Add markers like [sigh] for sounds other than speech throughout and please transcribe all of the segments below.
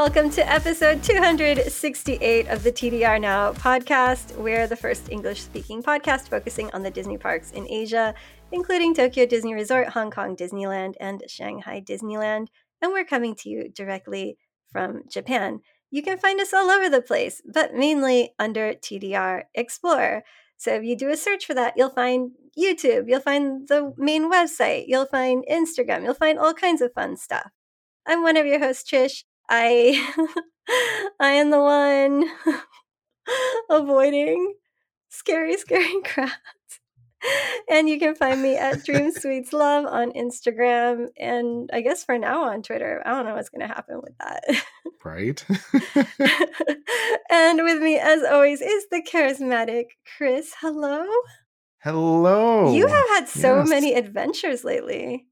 Welcome to episode 268 of the TDR Now podcast. We're the first English speaking podcast focusing on the Disney parks in Asia, including Tokyo Disney Resort, Hong Kong Disneyland, and Shanghai Disneyland. And we're coming to you directly from Japan. You can find us all over the place, but mainly under TDR Explorer. So if you do a search for that, you'll find YouTube, you'll find the main website, you'll find Instagram, you'll find all kinds of fun stuff. I'm one of your hosts, Trish. I [laughs] I am the one [laughs] avoiding scary, [laughs] scary crowds. And you can find me at Dream Sweets Love on Instagram and I guess for now on Twitter. I don't know what's going to happen with that. Right. and with me, as always, is the charismatic Chris. Hello. Hello. You have had so Yes. many adventures lately.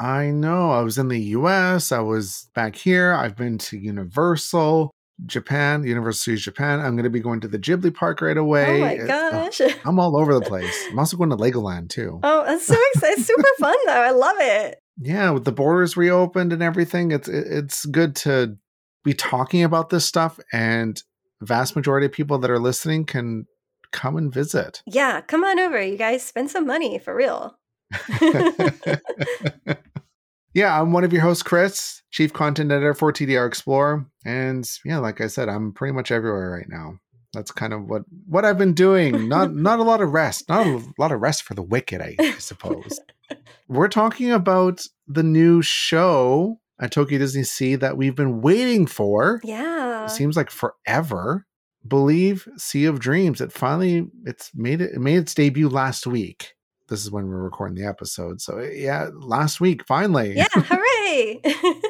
I know. I was in the US. I was back here. I've been to Universal, Japan, University of Japan. I'm going to be going to the Ghibli Park right oh away. oh my It- gosh. [laughs] I'm all over the place. I'm also going to Legoland too. Oh, that's so exciting. Super [laughs] fun though. I love it. Yeah, with the borders reopened and everything, it's it- it's good to be talking about this stuff and vast majority of people that are listening can come and visit. Yeah, come on over, you guys. Spend some money for real. [laughs] yeah, I'm one of your hosts, Chris, Chief Content Editor for TDR Explorer, and yeah, like I said, I'm pretty much everywhere right now. That's kind of what what I've been doing. Not [laughs] not a lot of rest. Not a lot of rest for the wicked, I, suppose. [laughs] We're talking about the new show at Tokyo Disney Sea that we've been waiting for. Yeah. It seems like forever. Believe Sea of Dreams. It finally it's made it, it made its debut last week. This is when we're recording the episode. So yeah, last week finally. Yeah, [laughs] hooray. [laughs]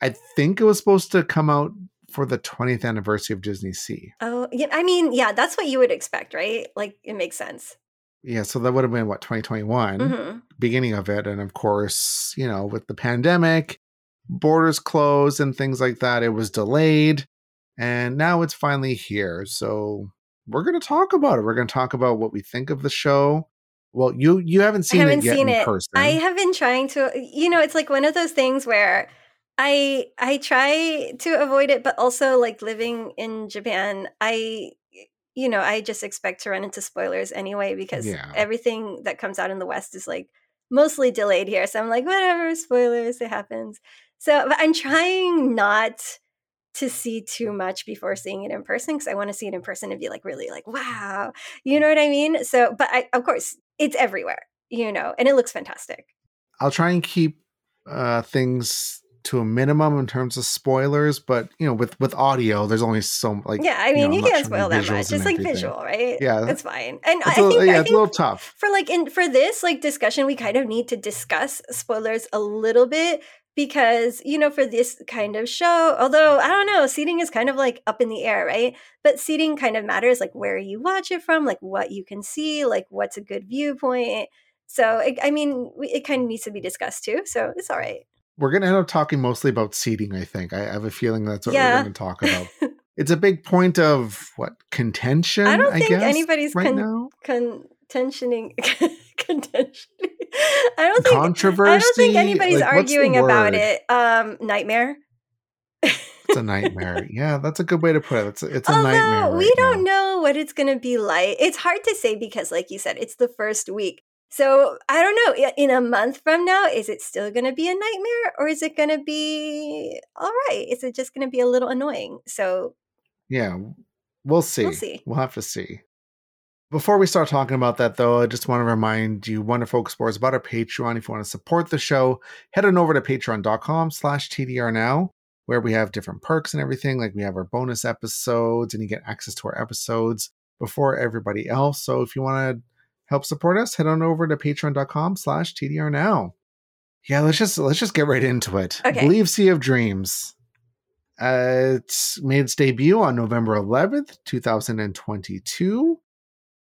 I think it was supposed to come out for the 20th anniversary of Disney Sea. oh, yeah. I mean, yeah, that's what you would expect, right? Like, it makes sense. Yeah, so that would have been what 2021, hmm beginning of it, and of course, you know, with the pandemic, borders closed and things like that, it was delayed, and now it's finally here. So we're going to talk about it. We're going to talk about what we think of the show. Well, you you haven't seen haven't it yet seen in it. person. I have been trying to, you know, it's like one of those things where I I try to avoid it, but also like living in Japan, I you know, I just expect to run into spoilers anyway because Yeah. everything that comes out in the West is like mostly delayed here. So I'm like, whatever, spoilers, it happens. So but I'm trying not to see too much before seeing it in person because I want to see it in person and be like really like wow, you know what I mean? So, but I of course it's everywhere, you know, and it looks fantastic. I'll try and keep uh, things to a minimum in terms of spoilers, but you know, with with audio, there's only so like Yeah, I mean, know, you, can't spoil that much. It's like everything. visual, right? Yeah. that's fine. And It's I a, think, yeah, I it's a little tough. for like in for this like discussion, we kind of need to discuss spoilers a little bit because you know for this kind of show, although I don't know, seating is kind of like up in the air, right? But seating kind of matters, like where you watch it from, like what you can see, like what's a good viewpoint. So it, I mean, we, it kind of needs to be discussed too. So it's all right. We're gonna end up talking mostly about seating. I think I have a feeling that's what Yeah. we're going to talk about. [laughs] it's a big point of what contention. I don't think guess, anybody's right con- now contentioning [laughs] contention. [laughs] I don't think controversy. I don't think anybody's like, arguing about it. Um, nightmare. It's a [laughs] nightmare. yeah, that's a good way to put it. It's a, it's a Although nightmare. we don't now. know what it's going to be like. It's hard to say because, like you said, it's the first week. So I don't know. In a month from now, is it still going to be a nightmare, or is it going to be all right? Is it just going to be a little annoying? So Yeah, we'll see. see. We'll have to see. Before we start talking about that, though, I just want to remind you, wonderful explorers, about our Patreon. If you want to support the show, head on over to patreon.com slash TDR now, where we have different perks and everything. Like we have our bonus episodes and you get access to our episodes before everybody else. So if you want to help support us, head on over to patreon.com slash TDR now. Yeah, let's just let's just get right into it. Okay. Believe Sea of Dreams. Uh, it's made its debut on November 11th, 2022.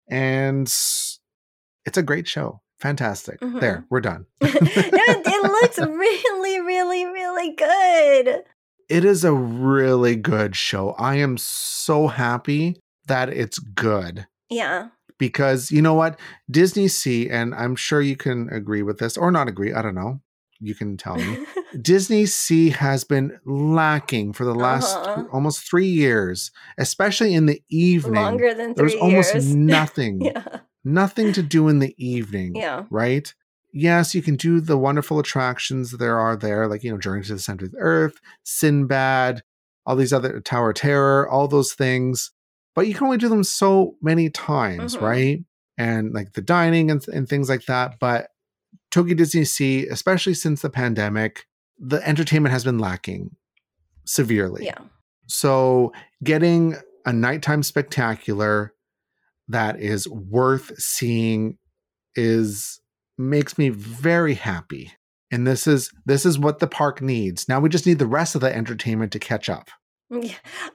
And it's a great show. Fantastic. Mhm. There, we're done. [laughs] it, it looks [laughs] really, really, really good. it is a really good show. I am so happy that it's good Yeah. because you know what? Disney Sea, and I'm sure you can agree with this or not agree, I don't know. You can tell me. [laughs] Disney Sea has been lacking for the last Uh-huh. th- almost three years, especially in the evening. Longer than There's three almost years. [laughs] nothing, yeah. nothing to do in the evening. Yeah. Right? Yes, you can do the wonderful attractions that there are there, like, you know, Journey to the Center of the Earth, Sinbad, all these other Tower of Terror, all those things. But you can only do them so many times, Mhm. right? And like the dining and, and things like that. But Tokyo Disney Sea, especially since the pandemic, the entertainment has been lacking severely. Yeah. So getting a nighttime spectacular that is worth seeing is makes me very happy. And this is this is what the park needs. Now we just need the rest of the entertainment to catch up.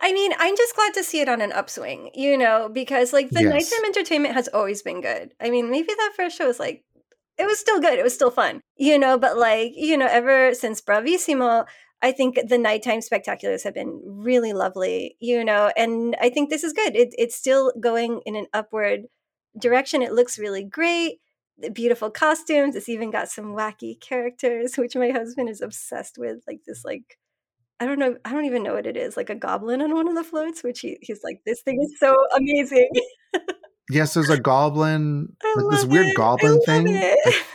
I mean, I'm just glad to see it on an upswing, you know, because like the Yes. nighttime entertainment has always been good. I mean, maybe that first show was like, it was still good. It was still fun, you know, but like, you know, ever since Bravissimo, I think the nighttime spectaculars have been really lovely, you know, and I think this is good. It, it's still going in an upward direction. It looks really great. The beautiful costumes. It's even got some wacky characters, [laughs] which my husband is obsessed with, like this, like I don't know. I don't even know what it is. Like a goblin on one of the floats, which he, he's like, this thing is so amazing. [laughs] Yes, there's a goblin, I like this weird it. Goblin thing. I. [laughs]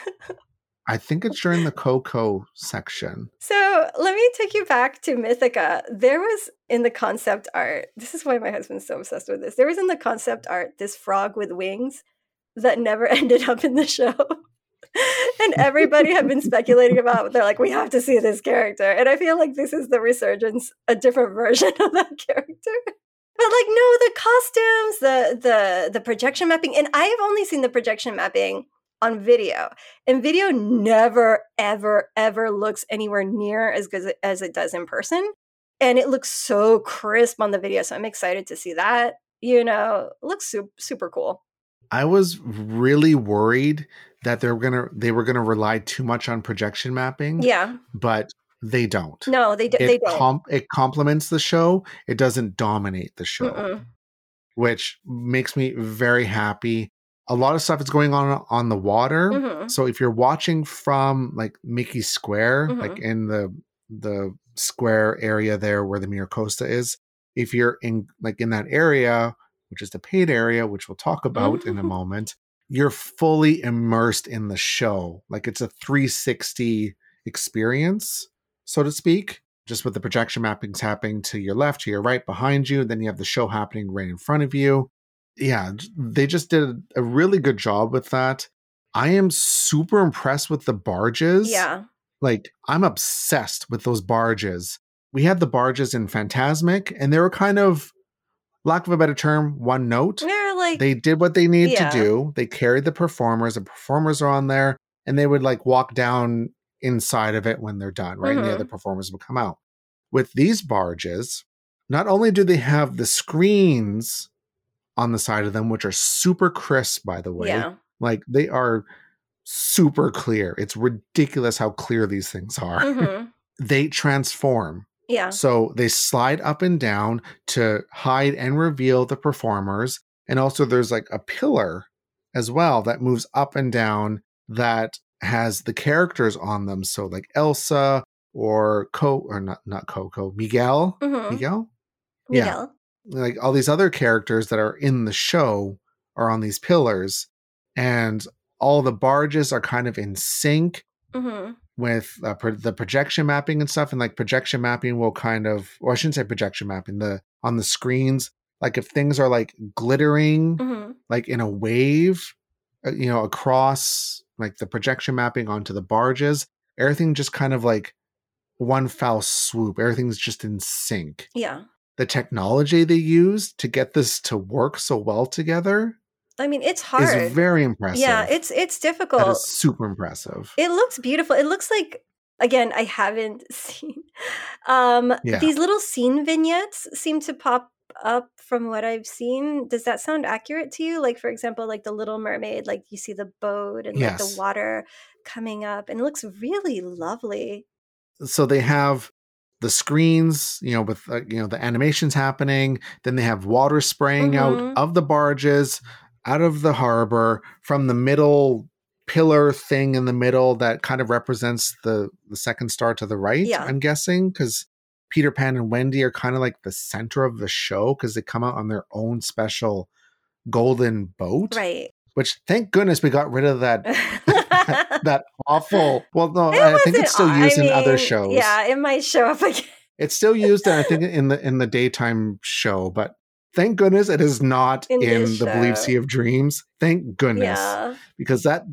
I think it's during the Coco section. so let me take you back to Mythica. There was in the concept art. This is why my husband's so obsessed with this. There was in the concept art this frog with wings that never [laughs] ended up in the show. [laughs] and everybody had been speculating about they're like we have to see this character and i feel like this is the resurgence a different version of that character but like no the costumes the the the projection mapping and i have only seen the projection mapping on video and video never ever ever looks anywhere near as good as it does in person and it looks so crisp on the video so i'm excited to see that you know looks super, super cool. I was really worried that they were gonna they were gonna rely too much on projection mapping, yeah. but they don't. no they, do, they it don't com- it complements the show. It doesn't dominate the show, Mm-mm. which makes me very happy. A lot of stuff is going on on the water. Mhm. So if you're watching from like Mickey Square, Mhm. like in the the square area there where the Miracosta is, if you're in like in that area, which is the paid area, which we'll talk about in a Mhm. moment, you're fully immersed in the show. Like it's a 360 experience, so to speak. Just with the projection mappings happening to your left, to your right, behind you, then you have the show happening right in front of you. Yeah, they just did a really good job with that. I am super impressed with the barges. yeah Like, I'm obsessed with those barges. We had the barges in Phantasmic, and they were kind of, lack of a better term, one note. they're like They did what they need Yeah. to do. They carried the performers. The performers are on there, and they would like walk down inside of it when they're done, right? And the other performers will come out. With these barges, not only do they have the screens on the side of them, which are super crisp, by the way, yeah like they are super clear. It's ridiculous how clear these things are. hmm [laughs] They transform. yeah So they slide up and down to hide and reveal the performers. And also there's like a pillar as well that moves up and down that has the characters on them. So like Elsa or Co or not not Coco, Miguel. hmm Miguel? Yeah. Like all these other characters that are in the show are on these pillars. And all the barges are kind of in sync hmm with uh, pro- the projection mapping and stuff and like projection mapping will kind of or i shouldn't say projection mapping the on the screens like if things are like glittering hmm like in a wave uh, you know across like the projection mapping onto the barges everything just kind of like one foul swoop everything's just in sync Yeah. the technology they used to get this to work so well together I mean, it's hard. is very impressive yeah, it's it's difficult. super impressive It looks beautiful. It looks like again, I haven't [laughs] seen um Yeah. these little scene vignettes seem to pop up from what I've seen. Does that sound accurate to you? Like for example, like the Little Mermaid, like you see the boat and like the water coming up and it looks really lovely. so they have the screens you know with uh, you know the animations happening then they have water spraying Mhm. out of the barges out of the harbor from the middle pillar thing in the middle that kind of represents the the second star to the right. Yeah. I'm guessing because Peter Pan and Wendy are kind of like the center of the show because they come out on their own special golden boat. Right. Which thank goodness we got rid of that [laughs] that awful. Well, no, It I think it's still aw- I used in other shows. Yeah, it might show up again. It's still used, I think, in the in the daytime show, but thank goodness it is not In in, the Believe. Sea of Dreams. Thank goodness, Yeah. because that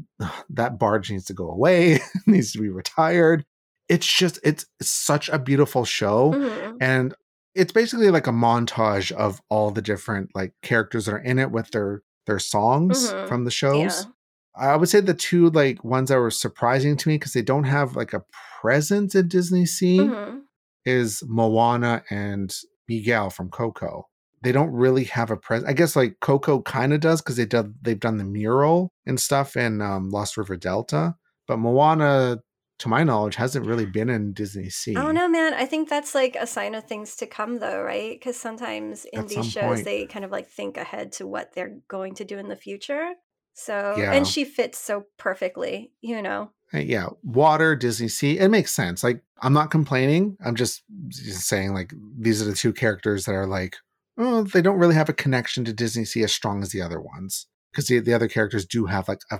that barge needs to go away, [laughs] needs to be retired. It's just it's, such a beautiful show, Mhm. and it's basically like a montage of all the different like characters that are in it with their their songs Mhm. from the shows. Yeah. I would say the two like ones that were surprising to me because they don't have like a presence in Disney Sea Mhm. is Moana and Miguel from Coco. They don't really have a presence. I guess like Coco kind of does because they did they've done the mural and stuff in um, Lost River Delta, but Moana, to my knowledge, hasn't really been in Disney Sea. Don't know, man. I think that's like a sign of things to come, though, right? Because sometimes in At these some shows, point. they kind of like think ahead to what they're going to do in the future. So, Yeah. and she fits so perfectly, you know? Uh, yeah, water, Disney Sea. It makes sense. Like I'm not complaining. I'm just, just saying like these are the two characters that are like, oh, they don't really have a connection to Disney Sea as strong as the other ones because the, the other characters do have like a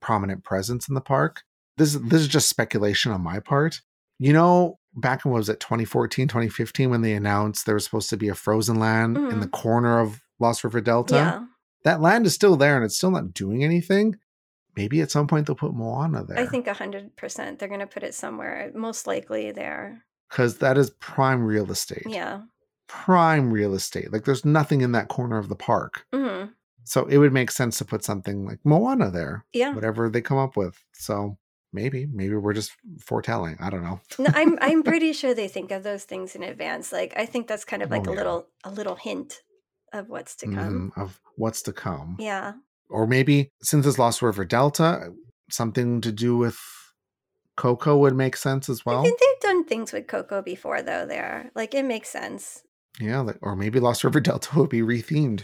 prominent presence in the park. This is this is just speculation on my part. You know, back in what was it 2014, 2015 when they announced there was supposed to be a frozen land in the corner of Lost River Delta. Yeah. That land is still there and it's still not doing anything. Maybe at some point they'll put Moana there. I think 100% they're going to put it somewhere, most likely there. because that is prime real estate. Yeah. Prime real estate. Like there's nothing in that corner of the park. hmm So it would make sense to put something like Moana there, Yeah. whatever they come up with. So maybe, maybe we're just foretelling. I don't know. No, I'm I'm [laughs] pretty sure they think of those things in advance. Like I think that's kind of Oh, like a yeah. little a little hint of what's to come. Mhm, of what's to come. Yeah. Or maybe since it's Lost River Delta, something to do with Coco would make sense as well I think they've done things with Coco before though there. Like it makes sense. Yeah, like, or maybe Lost River Delta will be rethemed.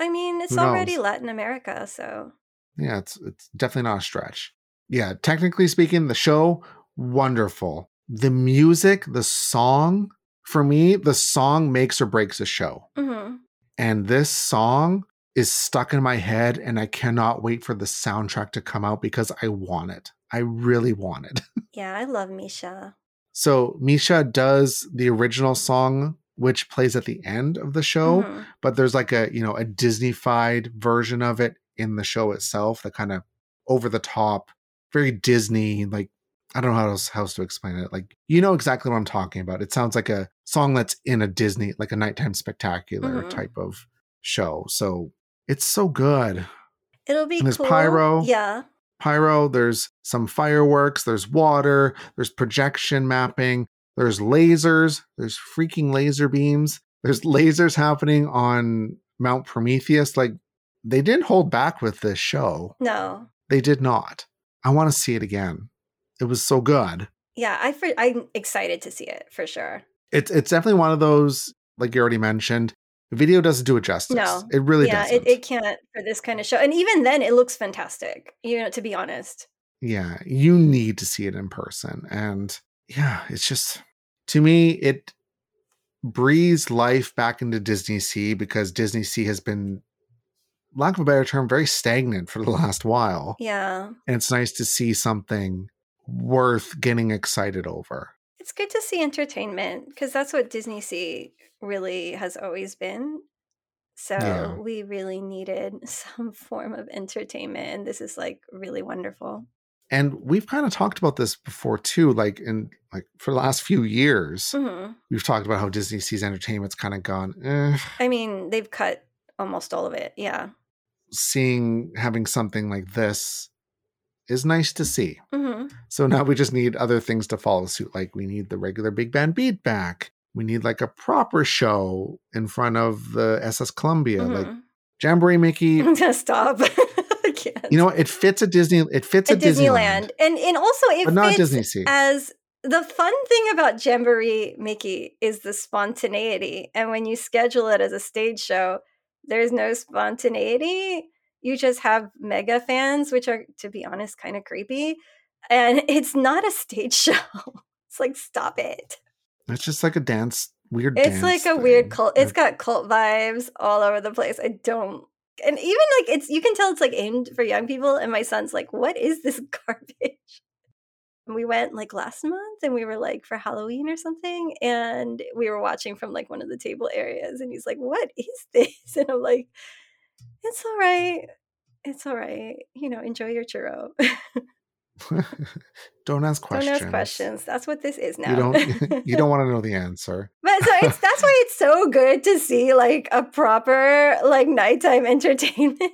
I mean, it's Who already knows? Latin America, so Yeah, it's it's definitely not a stretch. Yeah, technically speaking, the show wonderful. The music, the song, for me, the song makes or breaks a show. hmm And this song is stuck in my head and I cannot wait for the soundtrack to come out because I want it. I really want it. [laughs] yeah, I love MISIA. So, MISIA does the original song which plays at the end of the show Mhm. but there's like a you know a disneyfied version of it in the show itself that kind of over the top very disney like i don't know how else, how else to explain it like you know exactly what i'm talking about it sounds like a song that's in a disney like a nighttime spectacular Mhm. type of show so it's so good It'll be And there's cool. pyro. Yeah. pyro there's some fireworks there's water there's projection mapping there's lasers there's freaking laser beams there's [laughs] lasers happening on mount prometheus like they didn't hold back with this show No. they did not i want to see it again it was so good Yeah, I for, I'm excited to see it for sure. it's it's definitely one of those like you already mentioned the video doesn't do it justice No. it really yeah, doesn't it, it can't for this kind of show. And even then it looks fantastic, you know, to be honest. yeah you need to see it in person and yeah it's just to me it breathes life back into disney sea because disney sea has been lack of a better term very stagnant for the last while Yeah. and it's nice to see something worth getting excited over It's good to see entertainment because that's what Disney Sea really has always been. So Yeah. we really needed [laughs] some form of entertainment, and this is like really wonderful. and we've kind of talked about this before too like in like for the last few years hmm we've talked about how disney sea's entertainment's kind of gone eh, I mean, they've cut almost all of it. Yeah. Seeing having something like this is nice to see. hmm So now we just need other things to follow suit. Like we need the regular big band beat back. We need like a proper show in front of the SS Columbia, like Mhm. Jamboree Mickey. [laughs] I'm gonna stop. [laughs] I can't. You know what? It fits a Disney. It fits a At Disneyland. Disneyland, and and also it but not fits Disney Sea. as the fun thing about Jamboree Mickey is the spontaneity. And when you schedule it as a stage show, there's no spontaneity. you just have mega fans, which are, to be honest, kind of creepy. And [laughs] it's not a stage [laughs] show. it's like, stop it. It's just like a dance, weird. It's dance like a weird cult. It's got cult vibes all over the place. I don't. And even like it's, you can tell it's like aimed for young people. And my son's like, what is this [laughs] garbage? We went like last month and we were like for Halloween or something. And we were watching from like one of the table areas. And he's like, what is [laughs] this? And I'm like, it's all right. It's all right. You know, enjoy your churro. [laughs] [laughs] don't ask questions. Don't ask questions. That's what this is now. You don't. you don't want to know the answer. But so it's that's why it's so good to see like a proper like nighttime entertainment.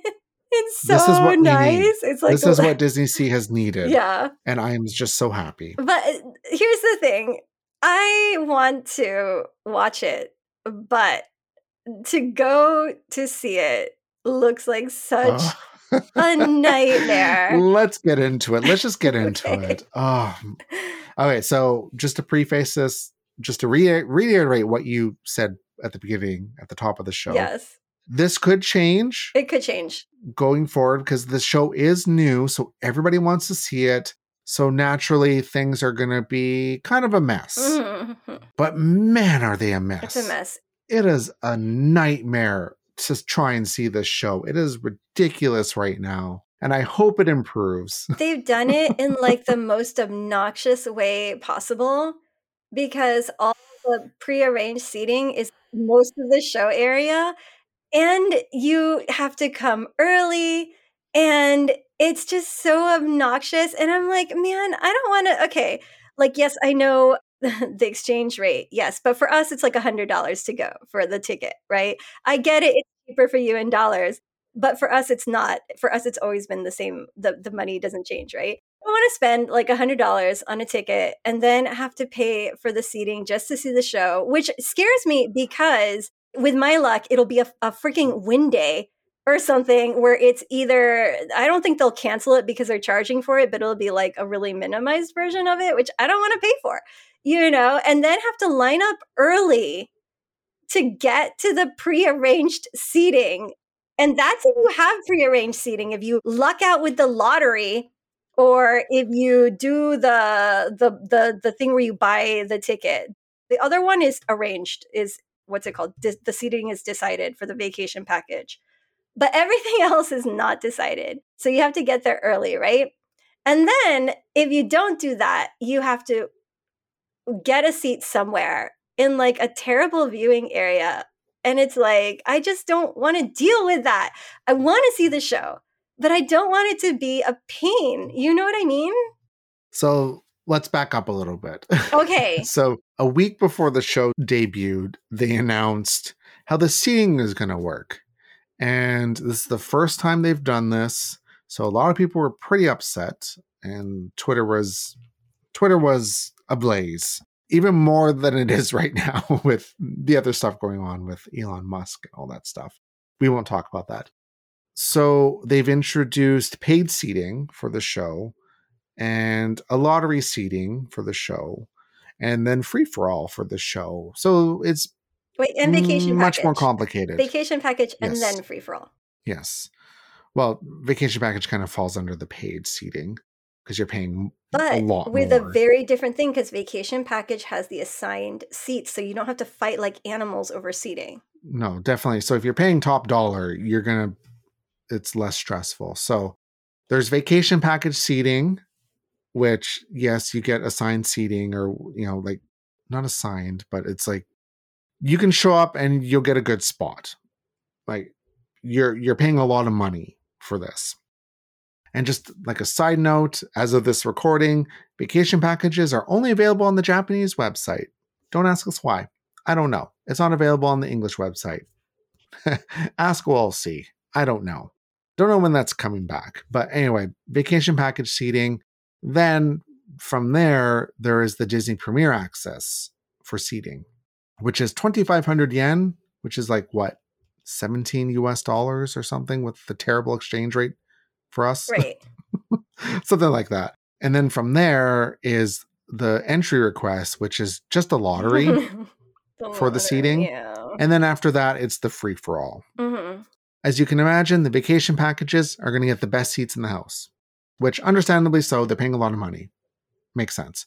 It's so This is what nice. It's like this is what Disney Sea has needed. yeah. and I am just so happy. But uh, here's the thing. I want to watch it, but to go to see it looks like such Oh. a nightmare. [laughs] Let's get into it. Let's just get [laughs] into Okay. it. Oh, okay. So, just to preface this, just to re- reiterate what you said at the beginning, at the top of the show, Yes, this could change it could change. going forward because the show is new. So, everybody wants to see it. So, naturally, things are going to be kind of a mess. Mhm. But man, are they a mess! It's a mess. It is a nightmare to try and see this show. It is ridiculous right now. And I hope it improves. [laughs] They've done it in like the most obnoxious way possible because all the prearranged seating is most of the show area and you have to come early and it's just so obnoxious and I'm like, man, I don't want to okay, like yes, I know [laughs] the exchange rate. Yes, but for us it's like a $100 to go for the ticket, right? I get it it's cheaper for you in dollars, but for us it's not for us it's always been the same the, the money doesn't change right i want to spend like a hundred dollars on a ticket and then have to pay for the seating just to see the show which scares me because with my luck it'll be a, a freaking wind day or something where it's either i don't think they'll cancel it because they're charging for it but it'll be like a really minimized version of it which i don't want to pay for you know and then have to line up early to get to the prearranged seating and that's if you have prearranged seating. If you luck out with the lottery, or if you do the the the the thing where you buy the ticket. The other one is arranged. Is what's it called? The seating is decided for the vacation package, but everything [laughs] else is not decided. So you have to get there early, right? And then if you don't do that, you have to get a seat somewhere in like a terrible viewing area and it's like, I just don't want to deal with that. I want to see the show, but I don't want it to be a pain. You know what I mean? So, let's back up a little bit. [laughs] Okay. so, a week before the show debuted, they announced how the seating is going to work. And this is the first time they've done this. So, a lot of people were pretty upset and Twitter was Twitter was ablaze even more than it is [laughs] right now with the other stuff going on with Elon Musk and all that stuff. We won't talk about that. So they've introduced paid seating for the show and a lottery seating for the show and then free for all for the show. So it's Wait, and vacation much package. more complicated. Vacation package and Yes. then free for all. yes. Well, vacation package kind of falls under the paid seating because you're paying a But lot with more. a very different thing because vacation package has the assigned seats, so you don't have to fight like animals over seating. no, definitely. So if you're paying top dollar, you're gonna it's less stressful. So there's vacation package seating, which yes, you get assigned seating or you know, like not assigned, but it's like you can show up and you'll get a good spot. Like you're you're paying a lot of money for this. And just like a side note, as of this recording, vacation packages are only available on the Japanese website. Don't ask us why. I don't know. It's not available on the English website. [laughs] ask we'll see. I don't know. Don't know when that's coming back. But anyway, vacation package seating. Then from there, there is the Disney Premier access for seating, which is 2,500 yen, which is like what, 17 US dollars or something with the terrible exchange rate for us? Right. [laughs] something like that. And then from there is the entry request, which is just a lottery. The [laughs] [laughs] for the seating? Yeah. and then after that, it's the free for all. hmm As you can imagine, the vacation packages are going to get the best seats in the house, which understandably so, they're paying a lot of money. Makes sense.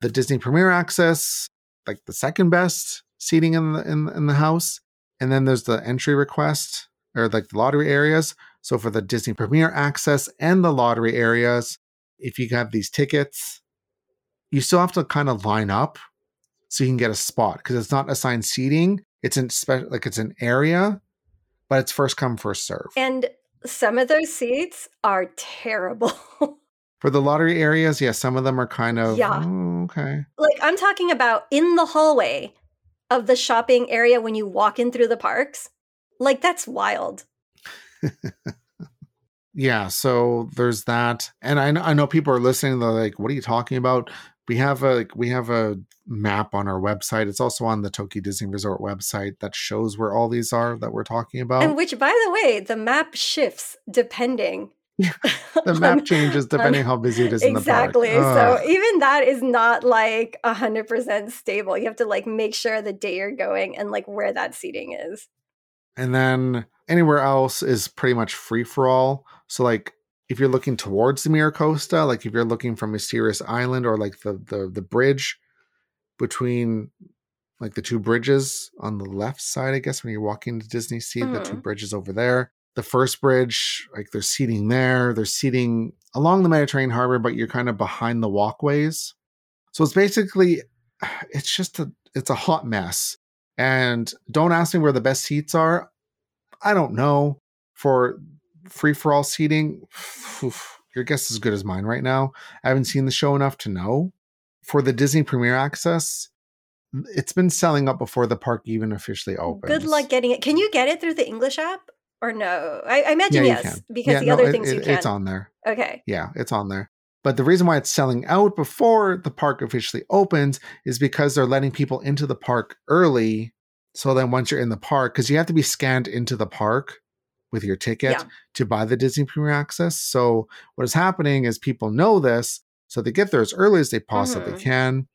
The Disney Premier Access, like the second best seating in the in, in the house, and then there's the entry request or like the lottery areas. So for the Disney Premier Access and the lottery areas, if you have these tickets, you still have to kind of line up so you can get a spot because it's not assigned seating. It's in special like it's an area, but it's first come first serve. And some of those seats are terrible. [laughs] For the lottery areas, yeah, some of them are kind of Yeah. "Oh, okay. like I'm talking about in the hallway of the shopping area when you walk in through the parks. Like that's wild. [laughs] Yeah, so there's that, and I know, I know people are listening. They're like, "What are you talking about?" We have a we have a map on our website. It's also on the Tokyo Disney Resort website that shows where all these are that we're talking about. And which by the way, the map shifts depending. [laughs] the map changes depending how busy it is in the park. exactly. So even that is not like a hundred percent stable. You have to like make sure the day you're going and like where that seating is. and then anywhere else is pretty much free for all. So like if you're looking towards the Miracosta, like if you're looking from Mysterious Island or like the the the bridge between like the two bridges on the left side, I guess when you're walking to Disney Sea, the two Mhm. bridges over there. The first bridge, like there's seating there, there's seating along the Mediterranean harbor, but you're kind of behind the walkways. So it's basically [sighs] it's just a it's a hot mess. And don't ask me where the best seats are. I don't know. For free for all seating, your guess is as good as mine right now. I haven't seen the show enough to know. For the Disney Premier Access, it's been selling up before the park even officially opens. Good luck getting it. Can you get it through the English app or no? I, I imagine Yeah, yes, because Yeah, the no, other it- things you can. It's on there. Okay. Yeah, it's on there. But the reason why it's selling out before the park officially opens is because they're letting people into the park early. So then once you're in the park, because you have to be scanned into the park with your ticket Yeah. to buy the Disney Premier Access. So what is happening is people know this, so they get there as early as they possibly Mhm. can.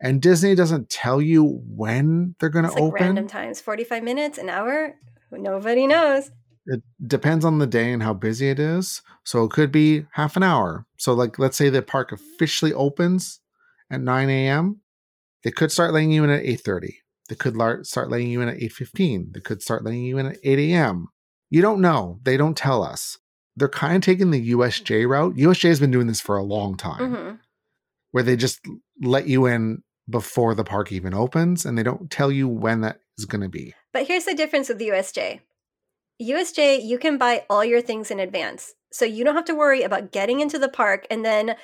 And Disney doesn't tell you when they're going to like open. random times, 45 minutes, an hour. Nobody knows. it depends on the day and how busy it is. So it could be half an hour. So like let's say the park officially opens at 9 a.m. They could start letting you in at 8:30. They could start letting you in at 8:15. They could start letting you in at 8 a.m. You don't know. They don't tell us. They're kind of taking the USJ route. USJ has been doing this for a long time, hmm where they just let you in before the park even opens, and they don't tell you when that is going to be. But here's the difference with the USJ. USJ, you can buy all your things in advance. So you don't have to worry about getting into the park and then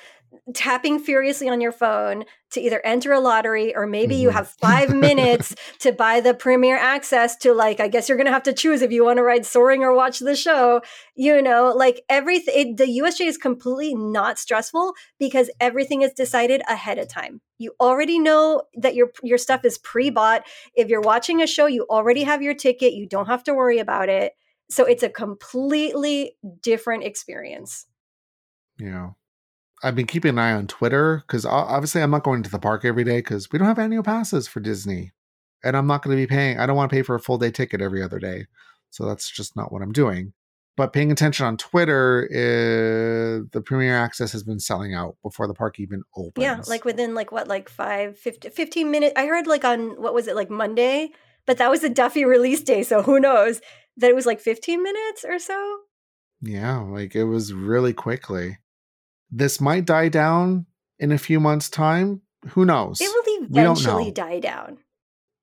tapping furiously on your phone to either enter a lottery or maybe you Mhm. have five minutes [laughs] to buy the premier access to like i guess you're gonna have to choose if you want to ride soaring or watch the show you know like everything the usj is completely not stressful because everything is decided ahead of time. You already know that your your stuff is pre-bought. If you're watching a show you already have your ticket. You don't have to worry about it. So it's a completely different experience. You know i've been keeping an eye on twitter because obviously i'm not going to the park every day because we don't have annual passes for disney and i'm not going to be paying i don't want to pay for a full day ticket every other day so that's just not what i'm doing but paying attention on twitter uh, the premier access has been selling out before the park even opens Yeah, like within like what, like five, 50, 15 minutes. I heard like on what was it, like Monday, but that was the Duffy [laughs] release day. So who knows that it was like 15 minutes or so? yeah like it was really quickly this might die down in a few months time. Who knows? It will eventually die down.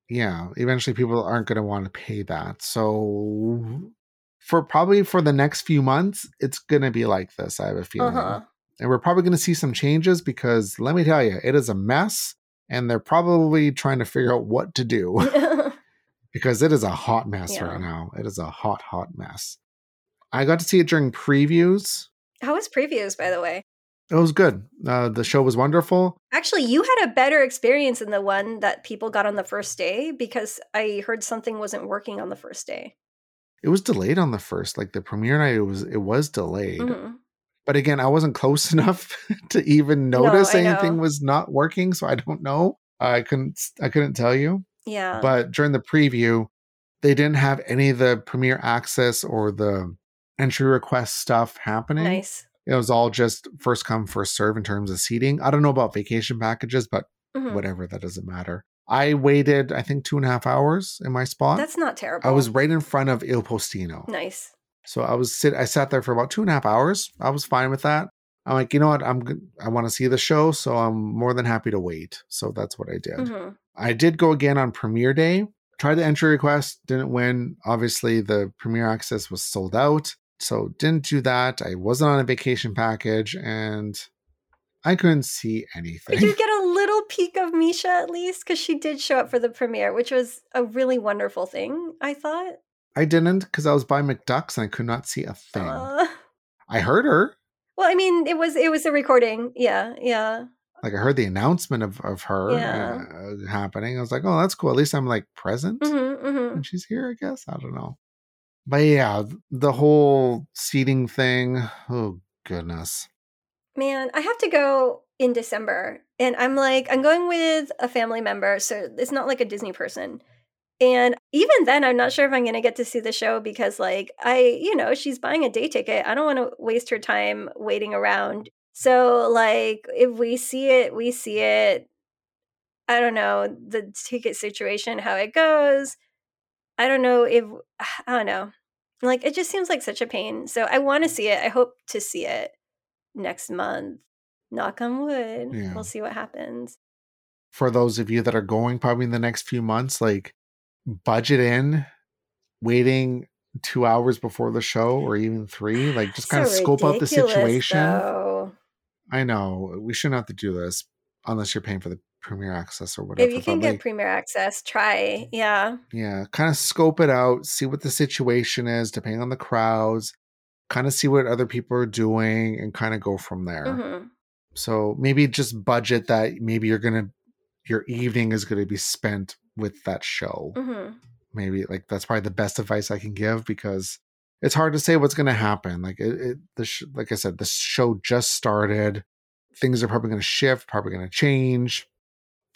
yeah eventually people aren't going to want to pay that. So for probably for the next few months it's going to be like this i have a feeling. Uh and we're probably going to see some changes because let me tell you it is a mess and they're probably trying to figure out what to do. [laughs] [laughs] Because it is a hot mess Yeah. right now. It is a hot hot mess. I got to see it during previews. How was previews, by the way? It was good uh, the show was wonderful Actually, you had a better experience than the one that people got on the first day because I heard something wasn't working on the first day. it was delayed on the first like the premiere night it was it was delayed Mhm. but again, I wasn't close [laughs] enough to even notice know. anything was not working, so I don't know. I couldn't I couldn't tell you. Yeah. But during the preview, they didn't have any of the premiere access or the entry request stuff happening. Nice. It was all just first come, first serve in terms of seating. I don't know about vacation packages, but Mhm. whatever, that doesn't matter. I waited, I think, two and a half hours in my spot. That's not terrible. I was right in front of Il Postino. nice. So I was sit I sat there for about two and a half hours. I was fine with that. I'm like, you know what? I'm. I want to see the show, so I'm more than happy to wait. So that's what I did. hmm I did go again on premiere day. Tried the entry request, didn't win. Obviously, the premiere access was sold out. So didn't do that. I wasn't on a vacation package and I couldn't see anything. Did you get a little peek of MISIA at least? Because she did show up for the premiere, which was a really wonderful thing, I thought. I didn't because I was by McDuck's and I could not see a thing. Uh, [laughs] I heard her. well, I mean, it was it was a recording. Yeah, yeah. Like I heard the announcement of, of her Yeah. uh, happening. I was like, oh, that's cool. At least I'm like present. hmm hmm and she's here, I guess. I don't know. But yeah, the whole seating thing. Oh goodness. Man, I have to go in December. And I'm like, I'm going with a family member. So it's not like a Disney person. And even then, I'm not sure if I'm going to get to see the show because, like, I, you know, she's buying a day ticket. I don't want to waste her time waiting around. So, like, if we see it, we see it. I don't know the ticket situation, how it goes. I don't know if, [sighs] I don't know. Like, it just seems like such a pain. So I want to mm. see it. I hope to see it next month. Knock on wood. Yeah. We'll see what happens. For those of you that are going probably in the next few months, like budget in waiting two hours before the show or even three. Like [sighs] just kind So of scope out the situation. though. I know we shouldn't have to do this unless you're paying for the premiere access or whatever. If you but, can get like, premier access, try. Yeah. yeah kind of scope it out see what the situation is depending on the crowds kind of see what other people are doing and kind of go from there hmm so maybe just budget that maybe you're gonna your evening is gonna be spent with that show hmm maybe like that's probably the best advice i can give because it's hard to say what's gonna happen like it, it the sh- like i said the show just started things are probably gonna shift probably gonna change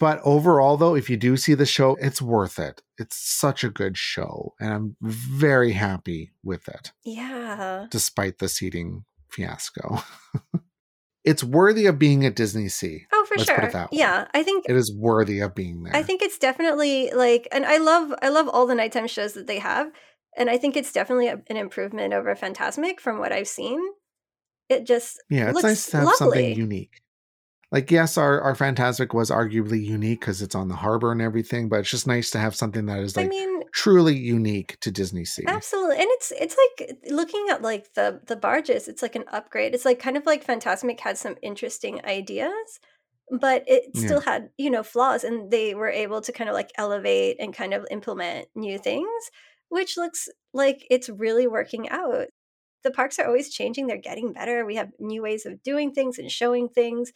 but overall though if you do see the show it's worth it it's such a good show and i'm very happy with it Yeah. despite the seating fiasco [laughs] it's worthy of being at disney sea Oh, for Let's sure. put it that way. Yeah. I think it is worthy of being there I think it's definitely like, and I love, I love all the nighttime shows that they have, and I think it's definitely a, an improvement over Phantasmic from what I've seen. It just yeah it's looks nice to have lovely. something unique like yes our our phantasmic was arguably unique because it's on the harbor and everything but it's just nice to have something that is I like mean, truly unique to disney sea absolutely, and it's it's like looking at like the the barges. It's like an upgrade. It's like kind of like Phantasmic had some interesting ideas, but it Yeah. still had you know flaws, and they were able to kind of like elevate and kind of implement new things, which looks like it's really working out. The parks are always changing; they're getting better. We have new ways of doing things and showing things,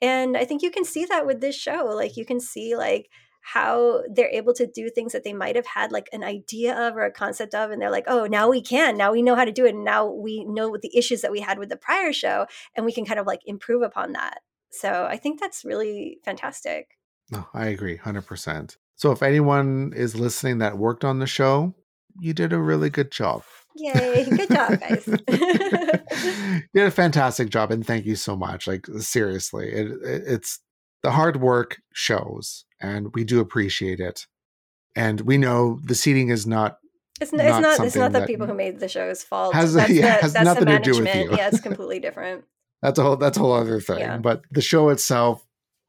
and I think you can see that with this show. Like you can see like how they're able to do things that they might have had like an idea of or a concept of and they're like oh now we can. Now we know how to do it and now we know what the issues that we had with the prior show and we can kind of like improve upon that. So i think that's really fantastic. No i agree 100% so if anyone is listening that worked on the show you did a really good job yay. Good job guys. [laughs] You did a fantastic job and thank you so much. Like seriously it, it, it's the hard work shows and we do appreciate it. And we know the seating is not it's, n- it's Not not it's not the people who made the show's fault. Has- that's yeah, the, has that's nothing the to do with you. yeah it's [laughs] completely different. That's a whole that's a whole other thing. Yeah. but the show itself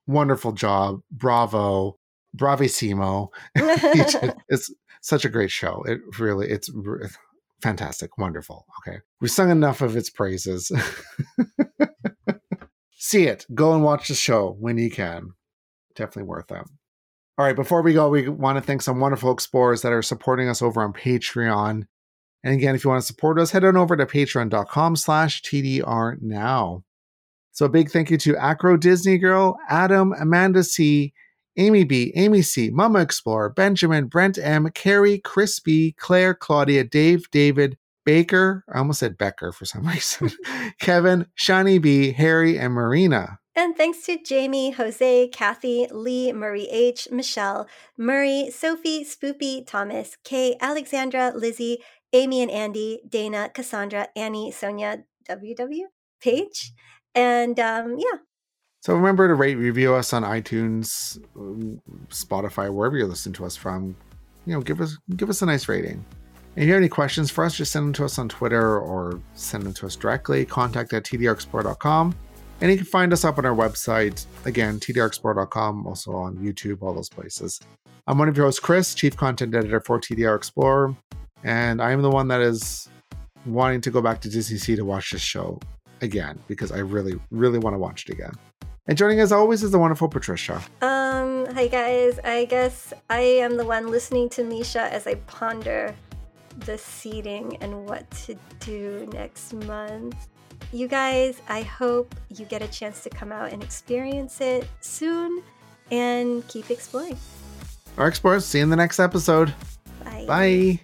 wonderful job. Bravo. Bravissimo. [laughs] It's such a great show. It really it's fantastic. Wonderful. Okay. We've sung enough of its praises. [laughs] See it. Go and watch the show when you can. Definitely worth it. All right. Before we go we want to thank some wonderful explorers that are supporting us over on patreon. And again if you want to support us head on over to patreon.com slash tdr now. So a big thank you to acro disney girl adam amanda c amy b amy c mama explorer benjamin brent m carrie crispy claire claudia dave david baker i almost said becker for some [laughs] reason [laughs] kevin shani b harry and marina And thanks to Jamie, Jose, Kathy, Lee, Marie H, Michelle, Murray, Sophie, Spoopy, Thomas, Kay, Alexandra, Lizzie, Amy and Andy, Dana, Cassandra, Annie, Sonia, WW, Paige. And um, yeah. So remember to rate, review us on iTunes, Spotify, wherever you listen to us from. You know, give us give us a nice rating. And if you have any questions for us, just send them to us on Twitter or send them to us directly. Contact at tdrexplorer.com. And you can find us up on our website, again, tdrexplorer.com, also on YouTube, all those places. I'm one of your hosts, Chris, Chief Content Editor for TDR Explorer, and I am the one that is wanting to go back to DisneySea to watch this show again because I really, really want to watch it again. And joining as always is the wonderful Patricia. Um, hi guys. I guess I am the one listening to MISIA as I ponder the seating and what to do next month. You guys, I hope you get a chance to come out and experience it soon and keep exploring. Our explorers, see you in the next episode. Bye. Bye.